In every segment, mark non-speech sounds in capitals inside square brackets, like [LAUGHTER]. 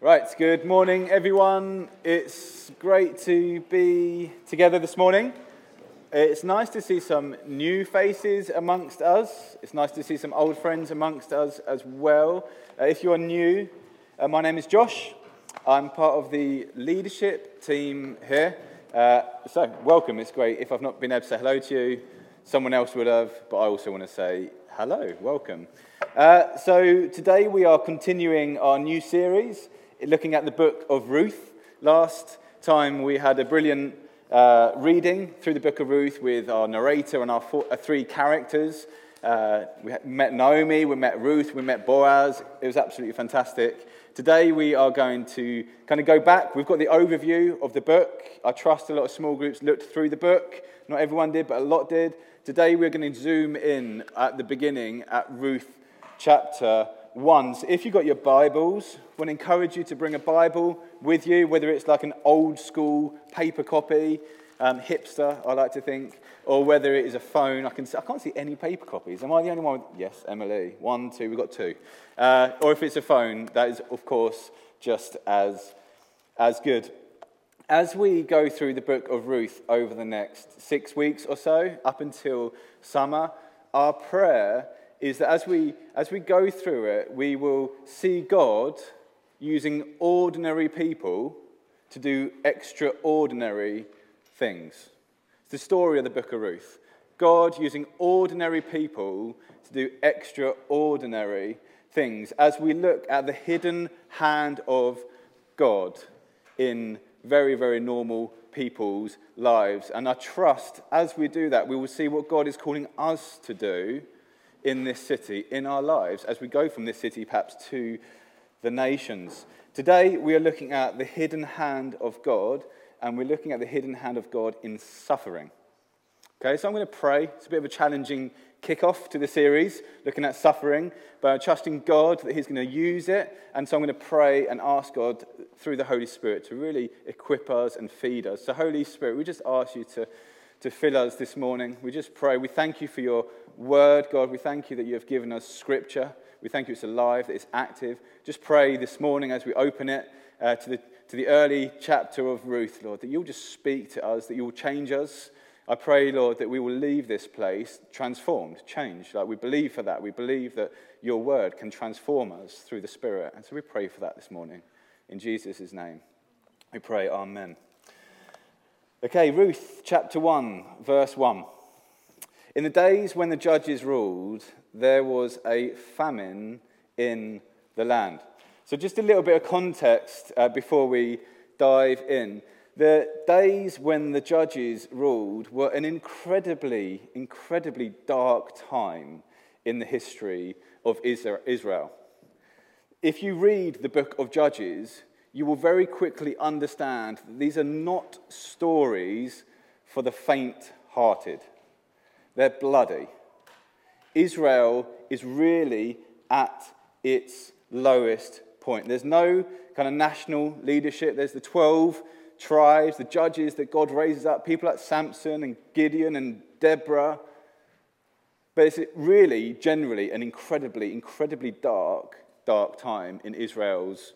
Right, good morning, everyone. It's great to be together this morning. It's nice to see some new faces amongst us. It's nice to see some old friends amongst us as well. Uh, if you're new, uh, my name is Josh. I'm part of the leadership team here. Uh, so, welcome. It's great. If I've not been able to say hello to you, someone else would have, but I also want to say hello, welcome. Uh, so, today we are continuing our new series looking at the book of Ruth. Last time we had a brilliant uh, reading through the book of Ruth with our narrator and our four, uh, three characters. Uh, we met Naomi, we met Ruth, we met Boaz. It was absolutely fantastic. Today we are going to kind of go back. We've got the overview of the book. I trust a lot of small groups looked through the book. Not everyone did, but a lot did. Today we're going to zoom in at the beginning at Ruth chapter 1. So if you've got your Bibles, I want to encourage you to bring a Bible with you, whether it's like an old school paper copy, um, hipster, I like to think, or whether it is a phone. I, can, I can't see any paper copies. Am I the only one? Yes, Emily. One, two, we've got two. Uh, or if it's a phone, that is, of course, just as, as good. As we go through the book of Ruth over the next six weeks or so, up until summer, our prayer is that as we, as we go through it, we will see God using ordinary people to do extraordinary things. It's the story of the book of Ruth. God using ordinary people to do extraordinary things as we look at the hidden hand of God in very, very normal people's lives. And I trust as we do that, we will see what God is calling us to do in this city, in our lives, as we go from this city perhaps to the nations. Today, we are looking at the hidden hand of God, and we're looking at the hidden hand of God in suffering. Okay, so I'm going to pray. It's a bit of a challenging kickoff to the series, looking at suffering, but I'm trusting God that He's going to use it. And so I'm going to pray and ask God through the Holy Spirit to really equip us and feed us. So, Holy Spirit, we just ask you to, to fill us this morning. We just pray. We thank you for your word, God. We thank you that you have given us scripture. We thank you it's alive, that it's active. Just pray this morning as we open it uh, to, the, to the early chapter of Ruth, Lord, that you'll just speak to us, that you'll change us. I pray, Lord, that we will leave this place transformed, changed. Like we believe for that. We believe that your word can transform us through the Spirit. And so we pray for that this morning. In Jesus' name, we pray, Amen. Okay, Ruth chapter 1, verse 1. In the days when the judges ruled, there was a famine in the land. So, just a little bit of context uh, before we dive in. The days when the judges ruled were an incredibly, incredibly dark time in the history of Israel. If you read the book of Judges, you will very quickly understand that these are not stories for the faint hearted. They're bloody. Israel is really at its lowest point. There's no kind of national leadership. There's the 12 tribes, the judges that God raises up, people like Samson and Gideon and Deborah. But it's really, generally, an incredibly, incredibly dark, dark time in Israel's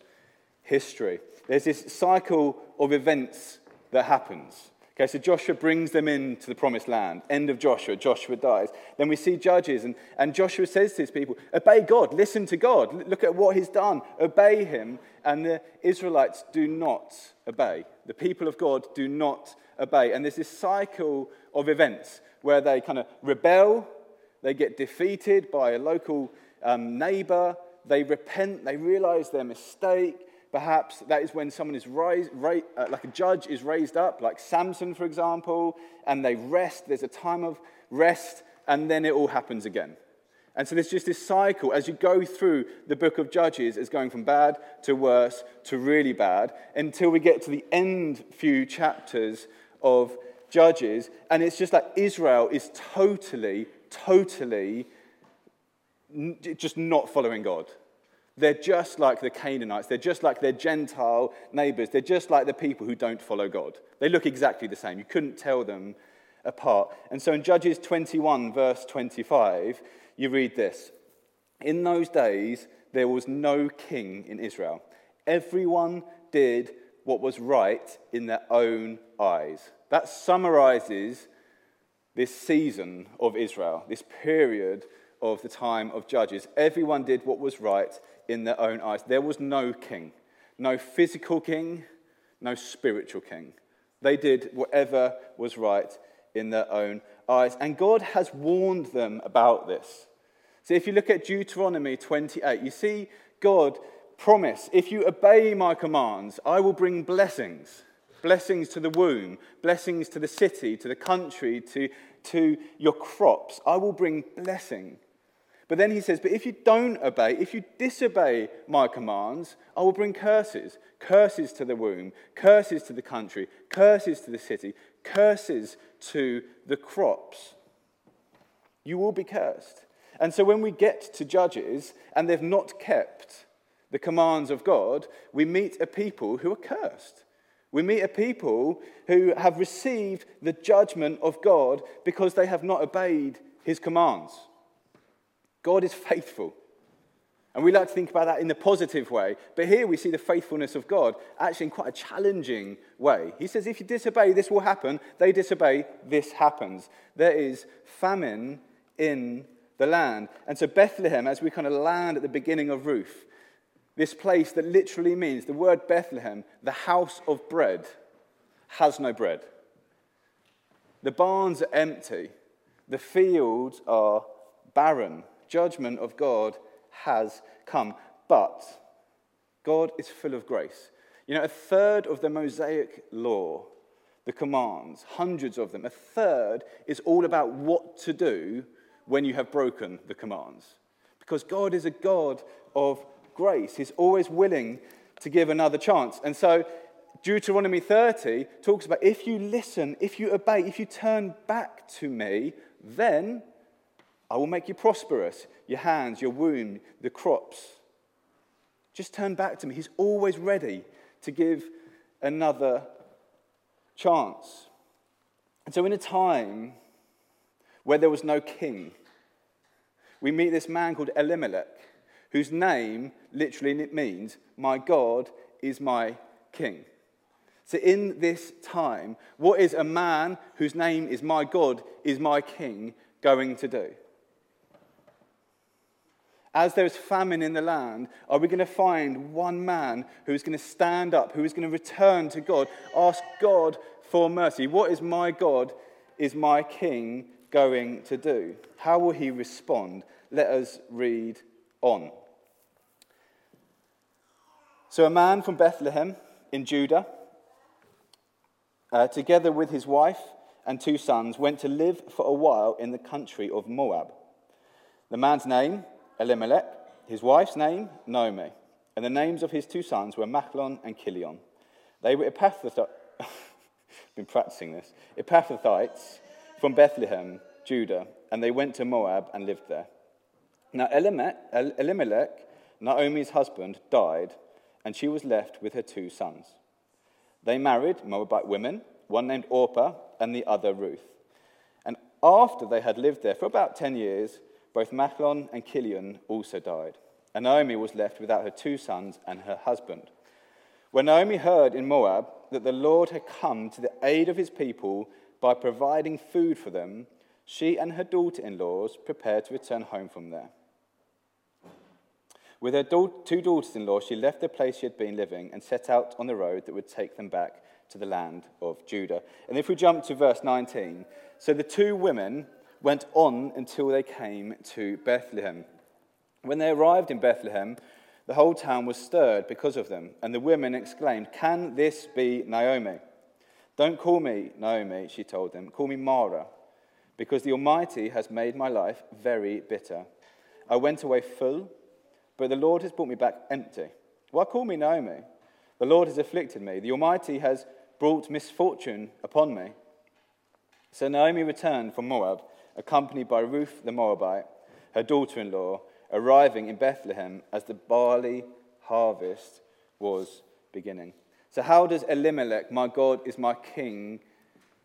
history. There's this cycle of events that happens. Okay, so Joshua brings them into the promised land. End of Joshua, Joshua dies. Then we see Judges, and, and Joshua says to his people, Obey God, listen to God, look at what he's done, obey him. And the Israelites do not obey. The people of God do not obey. And there's this cycle of events where they kind of rebel, they get defeated by a local um, neighbor, they repent, they realize their mistake, Perhaps that is when someone is raised, uh, like a judge is raised up, like Samson, for example, and they rest. There's a time of rest, and then it all happens again. And so there's just this cycle as you go through the book of Judges, is going from bad to worse to really bad until we get to the end few chapters of Judges. And it's just like Israel is totally, totally just not following God. They're just like the Canaanites. They're just like their Gentile neighbors. They're just like the people who don't follow God. They look exactly the same. You couldn't tell them apart. And so in Judges 21, verse 25, you read this In those days, there was no king in Israel. Everyone did what was right in their own eyes. That summarizes this season of Israel, this period of the time of Judges. Everyone did what was right in their own eyes. There was no king, no physical king, no spiritual king. They did whatever was right in their own eyes. And God has warned them about this. So if you look at Deuteronomy 28, you see God promise if you obey my commands, I will bring blessings. Blessings to the womb, blessings to the city, to the country, to, to your crops. I will bring blessing. But then he says, But if you don't obey, if you disobey my commands, I will bring curses curses to the womb, curses to the country, curses to the city, curses to the crops. You will be cursed. And so when we get to Judges and they've not kept the commands of God, we meet a people who are cursed. We meet a people who have received the judgment of God because they have not obeyed his commands. God is faithful. And we like to think about that in the positive way. But here we see the faithfulness of God actually in quite a challenging way. He says, if you disobey, this will happen. They disobey, this happens. There is famine in the land. And so, Bethlehem, as we kind of land at the beginning of Ruth, this place that literally means the word Bethlehem, the house of bread, has no bread. The barns are empty, the fields are barren. Judgment of God has come. But God is full of grace. You know, a third of the Mosaic law, the commands, hundreds of them, a third is all about what to do when you have broken the commands. Because God is a God of grace. He's always willing to give another chance. And so Deuteronomy 30 talks about if you listen, if you obey, if you turn back to me, then I will make you prosperous, your hands, your womb, the crops. Just turn back to me. He's always ready to give another chance. And so, in a time where there was no king, we meet this man called Elimelech, whose name literally means, My God is my king. So, in this time, what is a man whose name is My God is my king going to do? As there's famine in the land, are we going to find one man who is going to stand up, who is going to return to God, ask God for mercy? What is my God, is my King going to do? How will he respond? Let us read on. So, a man from Bethlehem in Judah, uh, together with his wife and two sons, went to live for a while in the country of Moab. The man's name Elimelech, his wife's name, Naomi, and the names of his two sons were Machlon and Kilion. They were Epaphrodites, [LAUGHS] been practicing this, Epaphrodites from Bethlehem, Judah, and they went to Moab and lived there. Now Elimelech, Naomi's husband, died, and she was left with her two sons. They married Moabite women, one named Orpah and the other Ruth. And after they had lived there for about 10 years, both Machlon and Kilion also died, and Naomi was left without her two sons and her husband. When Naomi heard in Moab that the Lord had come to the aid of his people by providing food for them, she and her daughter in laws prepared to return home from there. With her two daughters in law, she left the place she had been living and set out on the road that would take them back to the land of Judah. And if we jump to verse 19, so the two women went on until they came to Bethlehem. When they arrived in Bethlehem, the whole town was stirred because of them, and the women exclaimed, Can this be Naomi? Don't call me Naomi, she told them. Call me Mara, because the Almighty has made my life very bitter. I went away full, but the Lord has brought me back empty. Why call me Naomi? The Lord has afflicted me. The Almighty has brought misfortune upon me. So Naomi returned from Moab accompanied by Ruth the Moabite, her daughter in law, arriving in Bethlehem as the barley harvest was beginning. So, how does Elimelech, my God is my king,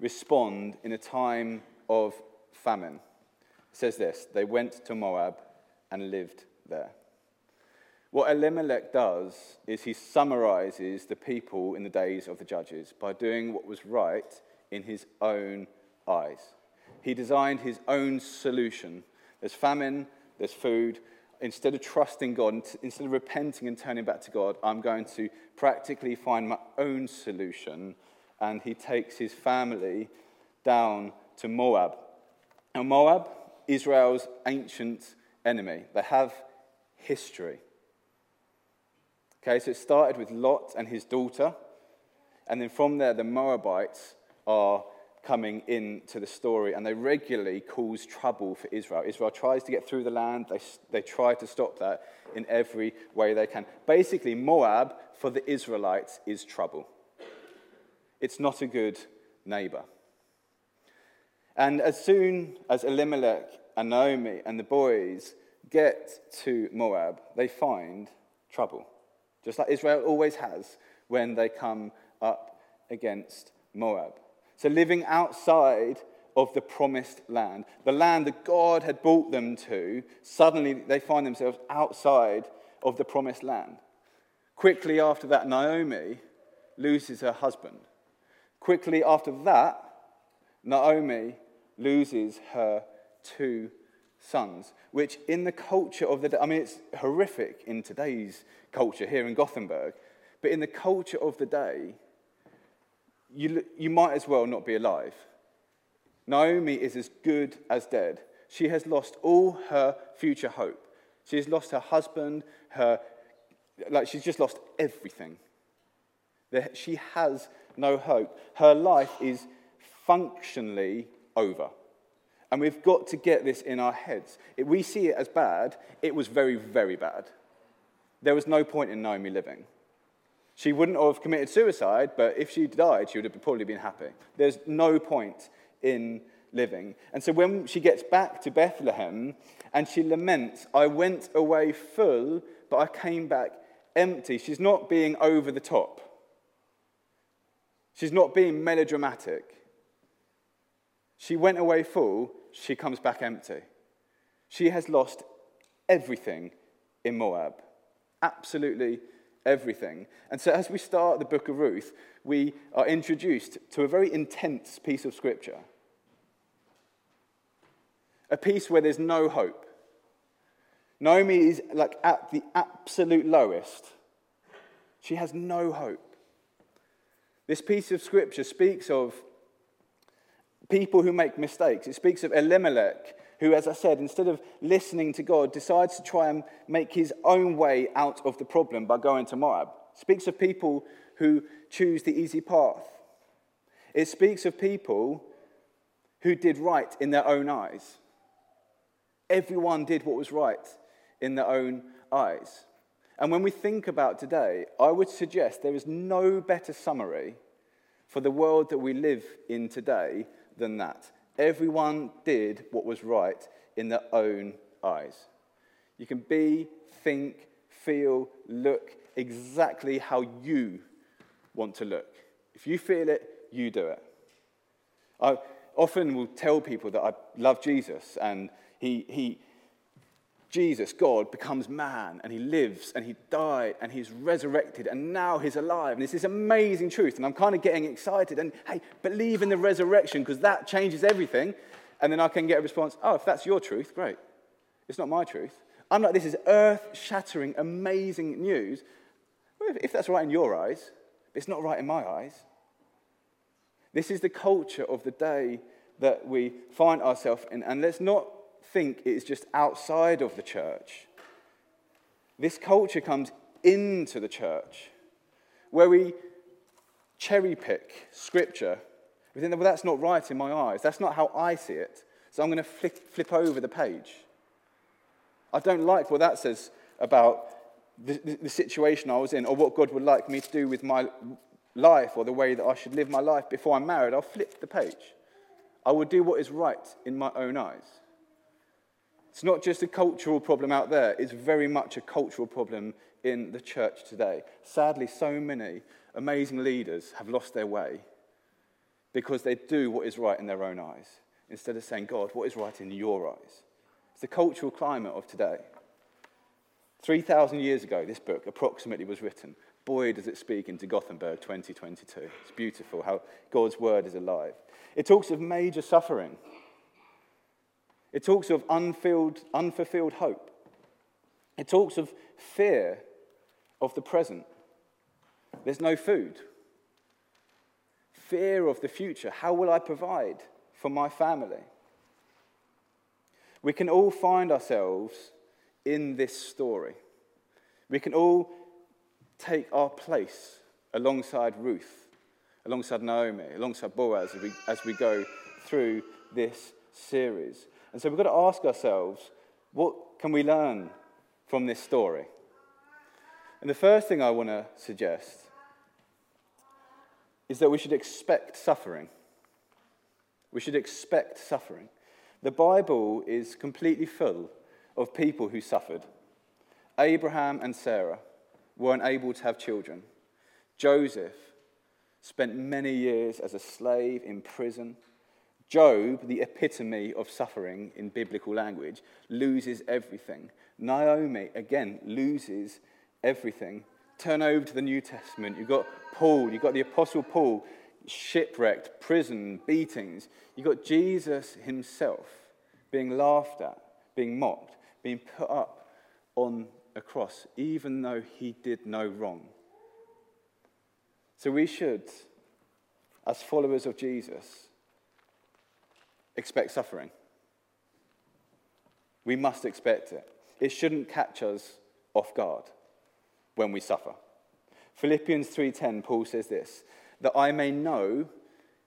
respond in a time of famine? It says this They went to Moab and lived there. What Elimelech does is he summarizes the people in the days of the judges by doing what was right in his own eyes. He designed his own solution. There's famine, there's food. Instead of trusting God, instead of repenting and turning back to God, I'm going to practically find my own solution. And he takes his family down to Moab. Now, Moab, Israel's ancient enemy, they have history. Okay, so it started with Lot and his daughter, and then from there, the Moabites are coming into the story, and they regularly cause trouble for Israel. Israel tries to get through the land, they, they try to stop that in every way they can. Basically, Moab for the Israelites is trouble. It's not a good neighbor. And as soon as Elimelech and Naomi and the boys get to Moab, they find trouble just like Israel always has when they come up against Moab. So, living outside of the promised land, the land that God had brought them to, suddenly they find themselves outside of the promised land. Quickly after that, Naomi loses her husband. Quickly after that, Naomi loses her two sons, which in the culture of the day, I mean, it's horrific in today's culture here in Gothenburg, but in the culture of the day, you, you might as well not be alive. Naomi is as good as dead. She has lost all her future hope. She has lost her husband, her, like, she's just lost everything. She has no hope. Her life is functionally over. And we've got to get this in our heads. If we see it as bad, it was very, very bad. There was no point in Naomi living. She wouldn't have committed suicide, but if she died, she would have probably been happy. There's no point in living. And so when she gets back to Bethlehem and she laments, I went away full, but I came back empty, she's not being over the top. She's not being melodramatic. She went away full, she comes back empty. She has lost everything in Moab. Absolutely everything. And so, as we start the book of Ruth, we are introduced to a very intense piece of scripture. A piece where there's no hope. Naomi is like at the absolute lowest. She has no hope. This piece of scripture speaks of people who make mistakes. It speaks of Elimelech, who, as I said, instead of listening to God, decides to try and make his own way out of the problem by going to Moab. Speaks of people who choose the easy path. It speaks of people who did right in their own eyes. Everyone did what was right in their own eyes. And when we think about today, I would suggest there is no better summary for the world that we live in today than that. Everyone did what was right in their own eyes. You can be, think, feel, look exactly how you want to look. If you feel it, you do it. I often will tell people that I love Jesus and he, he, Jesus, God, becomes man and he lives and he died and he's resurrected and now he's alive. And it's this amazing truth. And I'm kind of getting excited. And hey, believe in the resurrection because that changes everything. And then I can get a response oh, if that's your truth, great. It's not my truth. I'm like, this is earth shattering, amazing news. If that's right in your eyes, it's not right in my eyes. This is the culture of the day that we find ourselves in. And let's not think it is just outside of the church. This culture comes into the church where we cherry pick scripture. We think, well, that's not right in my eyes. That's not how I see it. So I'm going to flip, flip over the page. I don't like what that says about the, the, the situation I was in or what God would like me to do with my life or the way that I should live my life before I'm married. I'll flip the page. I will do what is right in my own eyes. It's not just a cultural problem out there, it's very much a cultural problem in the church today. Sadly, so many amazing leaders have lost their way because they do what is right in their own eyes instead of saying, God, what is right in your eyes? It's the cultural climate of today. 3,000 years ago, this book approximately was written. Boy, does it speak into Gothenburg 2022. It's beautiful how God's word is alive. It talks of major suffering, it talks of unfilled, unfulfilled hope, it talks of fear of the present. There's no food. Fear of the future. How will I provide for my family? We can all find ourselves in this story. We can all take our place alongside Ruth, alongside Naomi, alongside Boaz as we, as we go through this series. And so we've got to ask ourselves what can we learn from this story? And the first thing I want to suggest is that we should expect suffering. We should expect suffering. The Bible is completely full of people who suffered. Abraham and Sarah weren't able to have children. Joseph spent many years as a slave in prison. Job, the epitome of suffering in biblical language, loses everything. Naomi, again, loses everything. Turn over to the New Testament. You've got Paul, you've got the Apostle Paul, shipwrecked, prison, beatings. You've got Jesus himself being laughed at, being mocked, being put up on a cross, even though he did no wrong. So we should, as followers of Jesus, expect suffering. We must expect it. It shouldn't catch us off guard when we suffer. Philippians 3:10 Paul says this, that I may know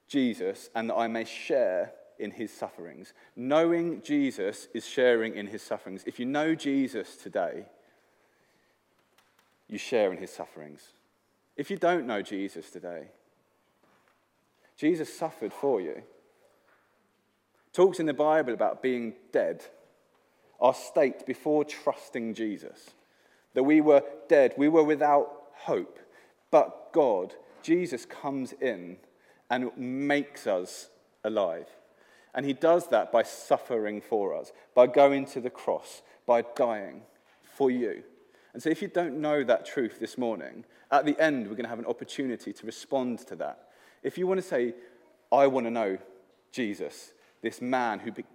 Jesus and that I may share in his sufferings. Knowing Jesus is sharing in his sufferings. If you know Jesus today, you share in his sufferings. If you don't know Jesus today, Jesus suffered for you. Talks in the Bible about being dead, our state before trusting Jesus that we were dead, we were without hope. But God, Jesus, comes in and makes us alive. And he does that by suffering for us, by going to the cross, by dying for you. And so, if you don't know that truth this morning, at the end, we're going to have an opportunity to respond to that. If you want to say, I want to know Jesus, this man who, be-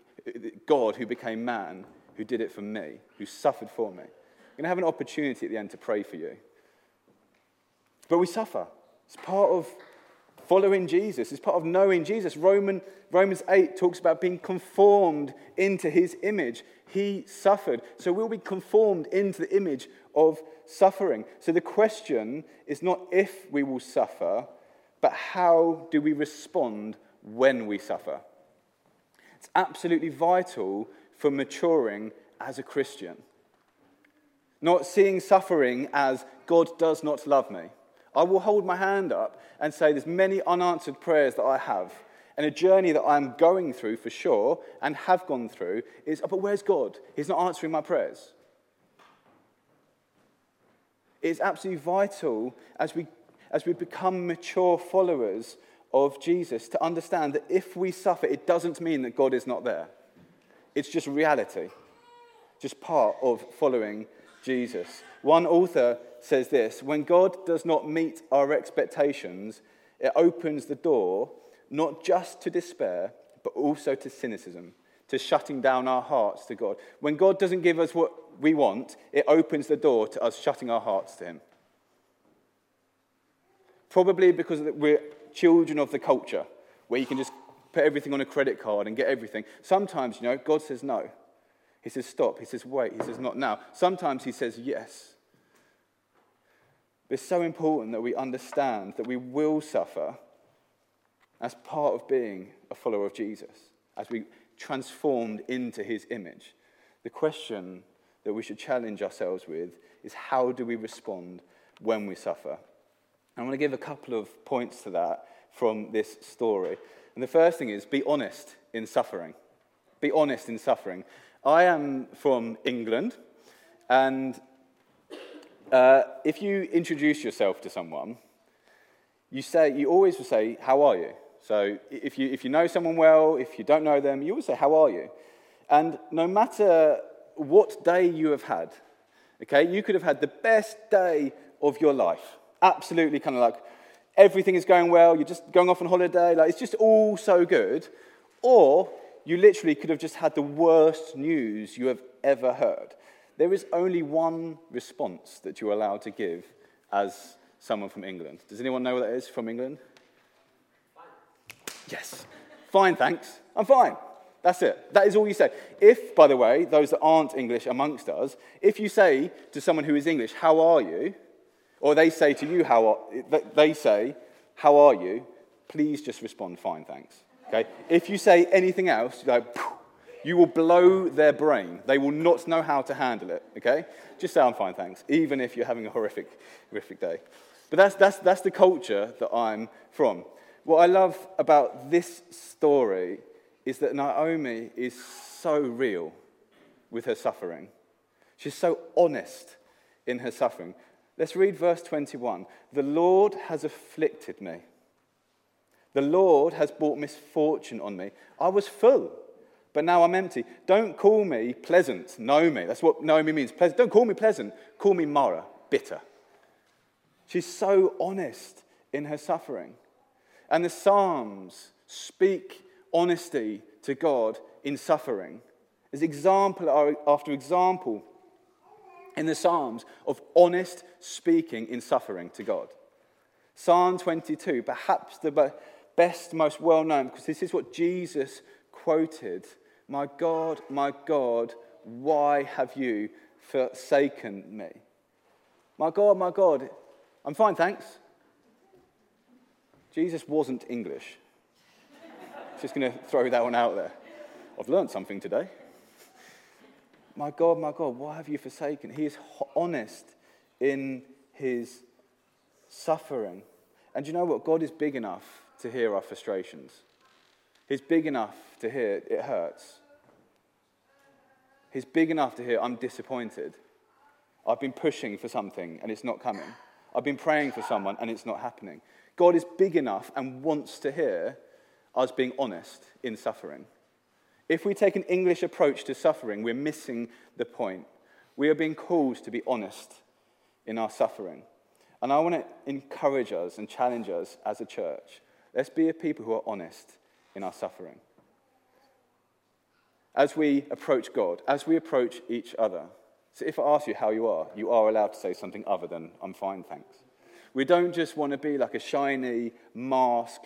God who became man, who did it for me, who suffered for me, I'm going to have an opportunity at the end to pray for you. But we suffer. It's part of following Jesus, it's part of knowing Jesus. Roman, Romans 8 talks about being conformed into his image. He suffered. So we'll be conformed into the image of suffering. So the question is not if we will suffer, but how do we respond when we suffer? It's absolutely vital for maturing as a Christian. Not seeing suffering as God does not love me. I will hold my hand up and say there's many unanswered prayers that I have and a journey that I'm going through for sure and have gone through is, oh, but where's God? He's not answering my prayers. It's absolutely vital as we, as we become mature followers of Jesus to understand that if we suffer, it doesn't mean that God is not there. It's just reality, just part of following Jesus. One author says this when God does not meet our expectations, it opens the door not just to despair, but also to cynicism, to shutting down our hearts to God. When God doesn't give us what we want, it opens the door to us shutting our hearts to Him. Probably because we're children of the culture, where you can just put everything on a credit card and get everything. Sometimes, you know, God says no. He says, stop. He says, wait. He says, not now. Sometimes he says, yes. But it's so important that we understand that we will suffer as part of being a follower of Jesus, as we transformed into his image. The question that we should challenge ourselves with is how do we respond when we suffer? I want to give a couple of points to that from this story. And the first thing is be honest in suffering. Be honest in suffering. I am from England, and uh, if you introduce yourself to someone, you say you always will say, "How are you?" So if you if you know someone well, if you don't know them, you always say, "How are you?" And no matter what day you have had, Okay, you could have had the best day of your life. Absolutely, kind of like everything is going well, you're just going off on holiday, like it's just all so good. Or you literally could have just had the worst news you have ever heard. There is only one response that you're allowed to give as someone from England. Does anyone know what that is from England? Fine. Yes. Fine, thanks. I'm fine. That's it. That is all you say. If, by the way, those that aren't English amongst us, if you say to someone who is English, How are you? Or they say to you, How are, they say, How are you? Please just respond, Fine, thanks. Okay? If you say anything else, like, you will blow their brain. They will not know how to handle it. Okay? Just say, I'm fine, thanks, even if you're having a horrific, horrific day. But that's, that's, that's the culture that I'm from. What I love about this story is that Naomi is so real with her suffering. She's so honest in her suffering. Let's read verse 21. The Lord has afflicted me. The Lord has brought misfortune on me. I was full, but now I'm empty. Don't call me pleasant, Naomi. That's what Naomi means. Pleasant. Don't call me pleasant. Call me Mara, bitter. She's so honest in her suffering. And the Psalms speak honesty to God in suffering. There's example uh, after example in the Psalms of honest speaking in suffering to God. Psalm 22, perhaps the best, most well known, because this is what Jesus quoted My God, my God, why have you forsaken me? My God, my God, I'm fine, thanks. Jesus wasn't English. Just going to throw that one out there. I've learned something today. My God, my God, why have you forsaken? He is honest in his suffering. And you know what? God is big enough to hear our frustrations. He's big enough to hear it hurts. He's big enough to hear I'm disappointed. I've been pushing for something and it's not coming. I've been praying for someone and it's not happening. God is big enough and wants to hear us being honest in suffering. If we take an English approach to suffering, we're missing the point. We are being called to be honest in our suffering. And I want to encourage us and challenge us as a church. Let's be a people who are honest in our suffering. As we approach God, as we approach each other. So if I ask you how you are, you are allowed to say something other than, I'm fine, thanks. We don't just want to be like a shiny mask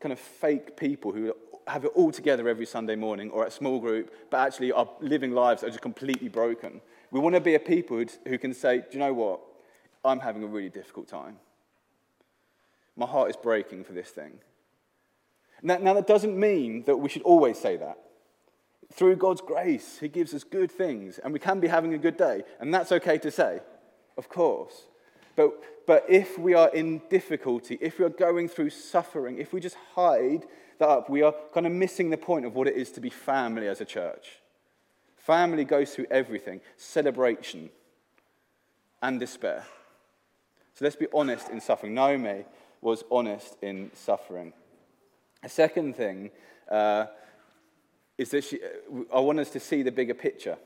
kind of fake people who have it all together every Sunday morning or at a small group, but actually are living lives that are just completely broken. We want to be a people who can say, Do you know what? I'm having a really difficult time. My heart is breaking for this thing. Now, now, that doesn't mean that we should always say that. Through God's grace, He gives us good things, and we can be having a good day, and that's okay to say, of course. But, but if we are in difficulty, if we are going through suffering, if we just hide that up, we are kind of missing the point of what it is to be family as a church. Family goes through everything celebration and despair. So let's be honest in suffering. Naomi was honest in suffering. A second thing uh, is that she, I want us to see the bigger picture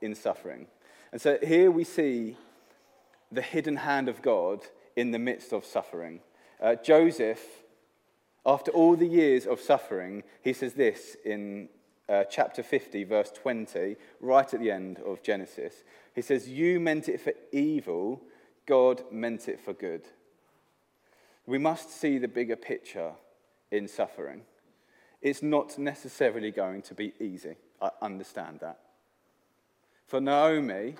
in suffering. And so here we see the hidden hand of God in the midst of suffering. Uh, Joseph, after all the years of suffering, he says this in uh, chapter 50, verse 20, right at the end of Genesis. He says, You meant it for evil, God meant it for good. We must see the bigger picture in suffering. It's not necessarily going to be easy. I understand that. For Naomi,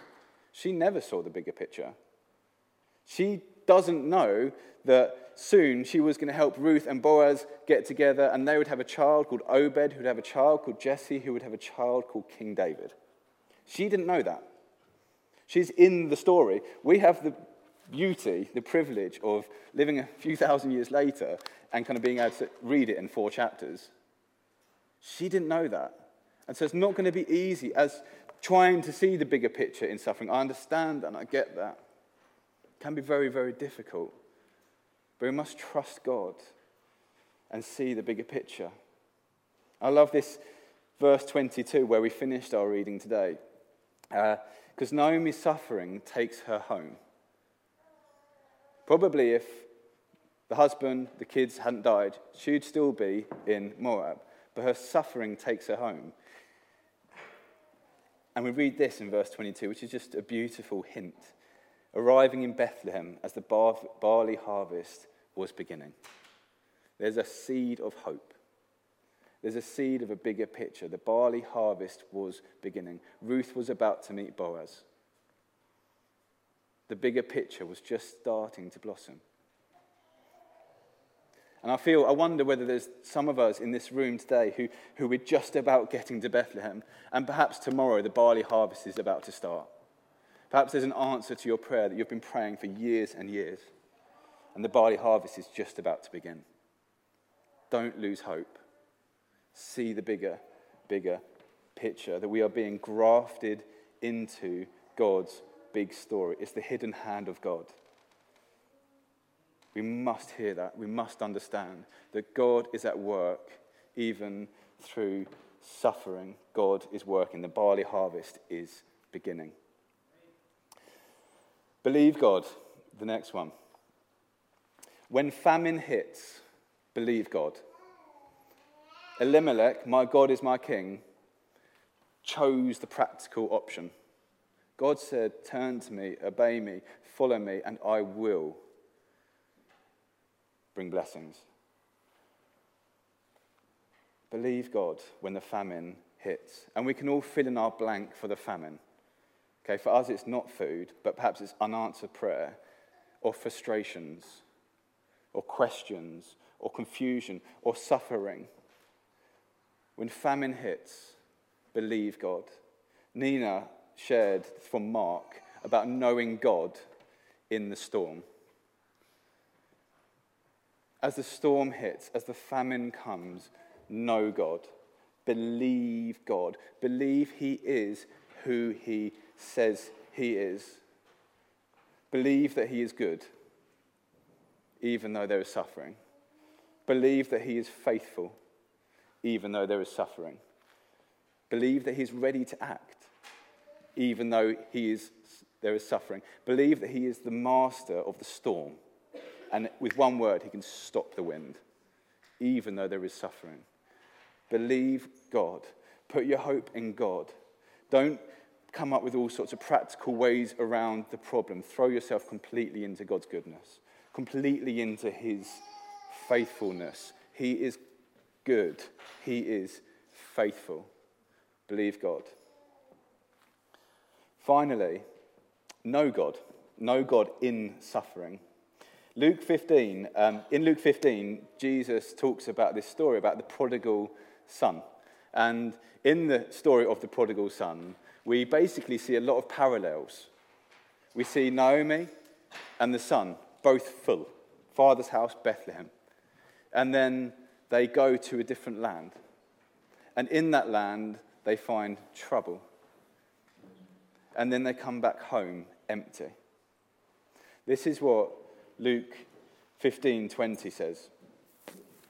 she never saw the bigger picture. She doesn't know that soon she was going to help Ruth and Boaz get together and they would have a child called Obed, who would have a child called Jesse, who would have a child called King David. She didn't know that. She's in the story. We have the beauty, the privilege of living a few thousand years later and kind of being able to read it in four chapters. She didn't know that. And so it's not going to be easy as trying to see the bigger picture in suffering. I understand and I get that can be very, very difficult. But we must trust God and see the bigger picture. I love this verse 22 where we finished our reading today. Because uh, Naomi's suffering takes her home. Probably if the husband, the kids hadn't died, she'd still be in Moab. But her suffering takes her home. And we read this in verse 22, which is just a beautiful hint. Arriving in Bethlehem as the barley harvest was beginning. There's a seed of hope. There's a seed of a bigger picture. The barley harvest was beginning. Ruth was about to meet Boaz. The bigger picture was just starting to blossom. And I feel, I wonder whether there's some of us in this room today who, who we're just about getting to Bethlehem, and perhaps tomorrow the barley harvest is about to start. Perhaps there's an answer to your prayer that you've been praying for years and years, and the barley harvest is just about to begin. Don't lose hope. See the bigger, bigger picture that we are being grafted into God's big story. It's the hidden hand of God. We must hear that. We must understand that God is at work even through suffering. God is working. The barley harvest is beginning. Believe God, the next one. When famine hits, believe God. Elimelech, my God is my king, chose the practical option. God said, Turn to me, obey me, follow me, and I will bring blessings. Believe God when the famine hits. And we can all fill in our blank for the famine. Okay, for us, it's not food, but perhaps it's unanswered prayer, or frustrations, or questions, or confusion, or suffering. When famine hits, believe God. Nina shared from Mark about knowing God in the storm. As the storm hits, as the famine comes, know God. Believe God. Believe He is who He says He is. Believe that He is good, even though there is suffering. Believe that He is faithful, even though there is suffering. Believe that He is ready to act, even though he is, there is suffering. Believe that He is the master of the storm and with one word, he can stop the wind, even though there is suffering. Believe God. Put your hope in God. Don't come up with all sorts of practical ways around the problem. Throw yourself completely into God's goodness, completely into his faithfulness. He is good, he is faithful. Believe God. Finally, know God. Know God in suffering. Luke 15, um, in Luke 15, Jesus talks about this story about the prodigal son. And in the story of the prodigal son, we basically see a lot of parallels. We see Naomi and the son, both full, father's house, Bethlehem. And then they go to a different land. And in that land, they find trouble. And then they come back home empty. This is what Luke 15:20 says,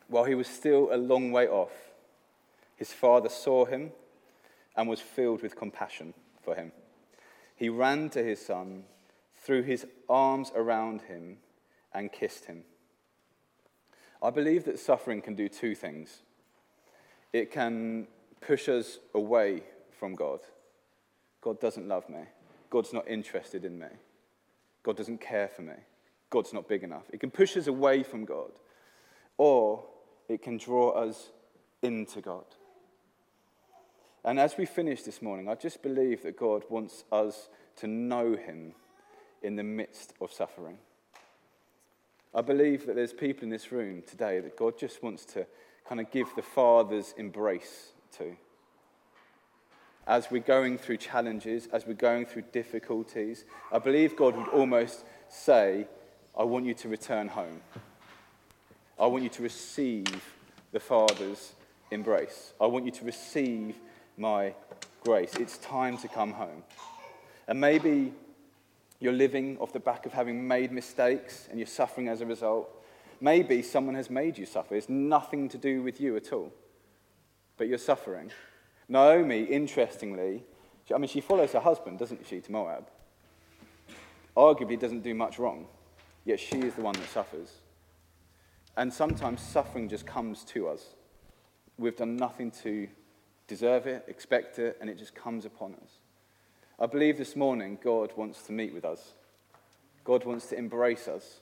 "While he was still a long way off, his father saw him and was filled with compassion for him. He ran to his son, threw his arms around him, and kissed him." I believe that suffering can do two things. It can push us away from God. God doesn't love me. God's not interested in me. God doesn't care for me. God's not big enough. It can push us away from God, or it can draw us into God. And as we finish this morning, I just believe that God wants us to know Him in the midst of suffering. I believe that there's people in this room today that God just wants to kind of give the Father's embrace to. As we're going through challenges, as we're going through difficulties, I believe God would almost say, I want you to return home. I want you to receive the Father's embrace. I want you to receive my grace. It's time to come home. And maybe you're living off the back of having made mistakes and you're suffering as a result. Maybe someone has made you suffer. It's nothing to do with you at all, but you're suffering. Naomi, interestingly, I mean, she follows her husband, doesn't she, to Moab? Arguably doesn't do much wrong, yet she is the one that suffers. And sometimes suffering just comes to us. We've done nothing to deserve it, expect it, and it just comes upon us. I believe this morning God wants to meet with us. God wants to embrace us.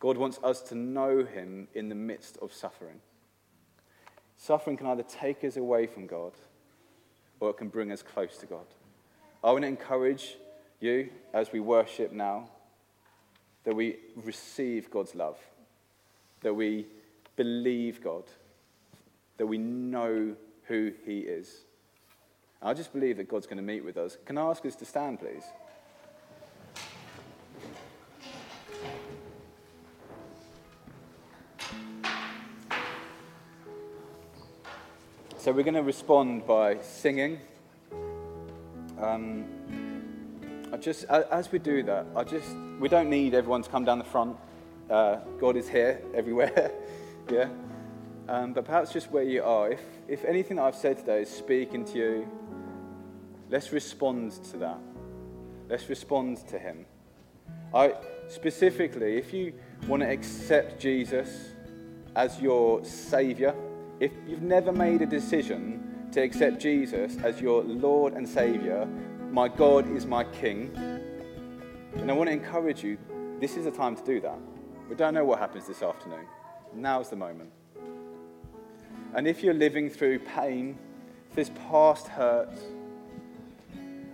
God wants us to know Him in the midst of suffering. Suffering can either take us away from God or it can bring us close to God. I want to encourage you as we worship now that we receive God's love, that we believe God, that we know who He is. I just believe that God's going to meet with us. Can I ask us to stand, please? So we're going to respond by singing. Um, I just, as we do that, I just, we don't need everyone to come down the front. Uh, God is here everywhere, [LAUGHS] yeah. Um, but perhaps just where you are, if, if anything that I've said today is speaking to you, let's respond to that. Let's respond to Him. I specifically, if you want to accept Jesus as your Savior, if you've never made a decision to accept Jesus as your Lord and Savior, my God is my King, and I want to encourage you, this is the time to do that. We don't know what happens this afternoon. Now's the moment. And if you're living through pain, this past hurts,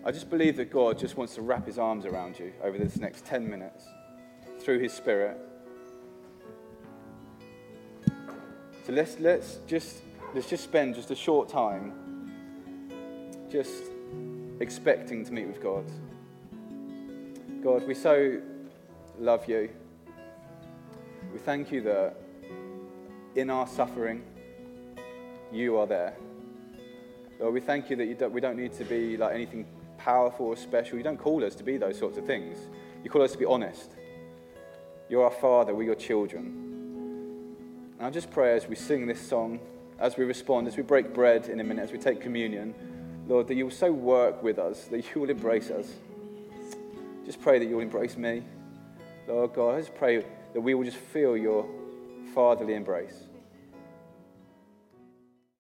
I just believe that God just wants to wrap his arms around you over this next 10 minutes through his Spirit So let's, let's, just, let's just spend just a short time just expecting to meet with God. God, we so love you. We thank you that in our suffering, you are there. Lord, we thank you that don't, we don't need to be like anything powerful or special. You don't call us to be those sorts of things. You call us to be honest. You're our Father, we're your children. And I just pray as we sing this song, as we respond, as we break bread in a minute, as we take communion, Lord, that you will so work with us, that you will embrace us. Just pray that you'll embrace me. Lord God, I just pray that we will just feel your fatherly embrace.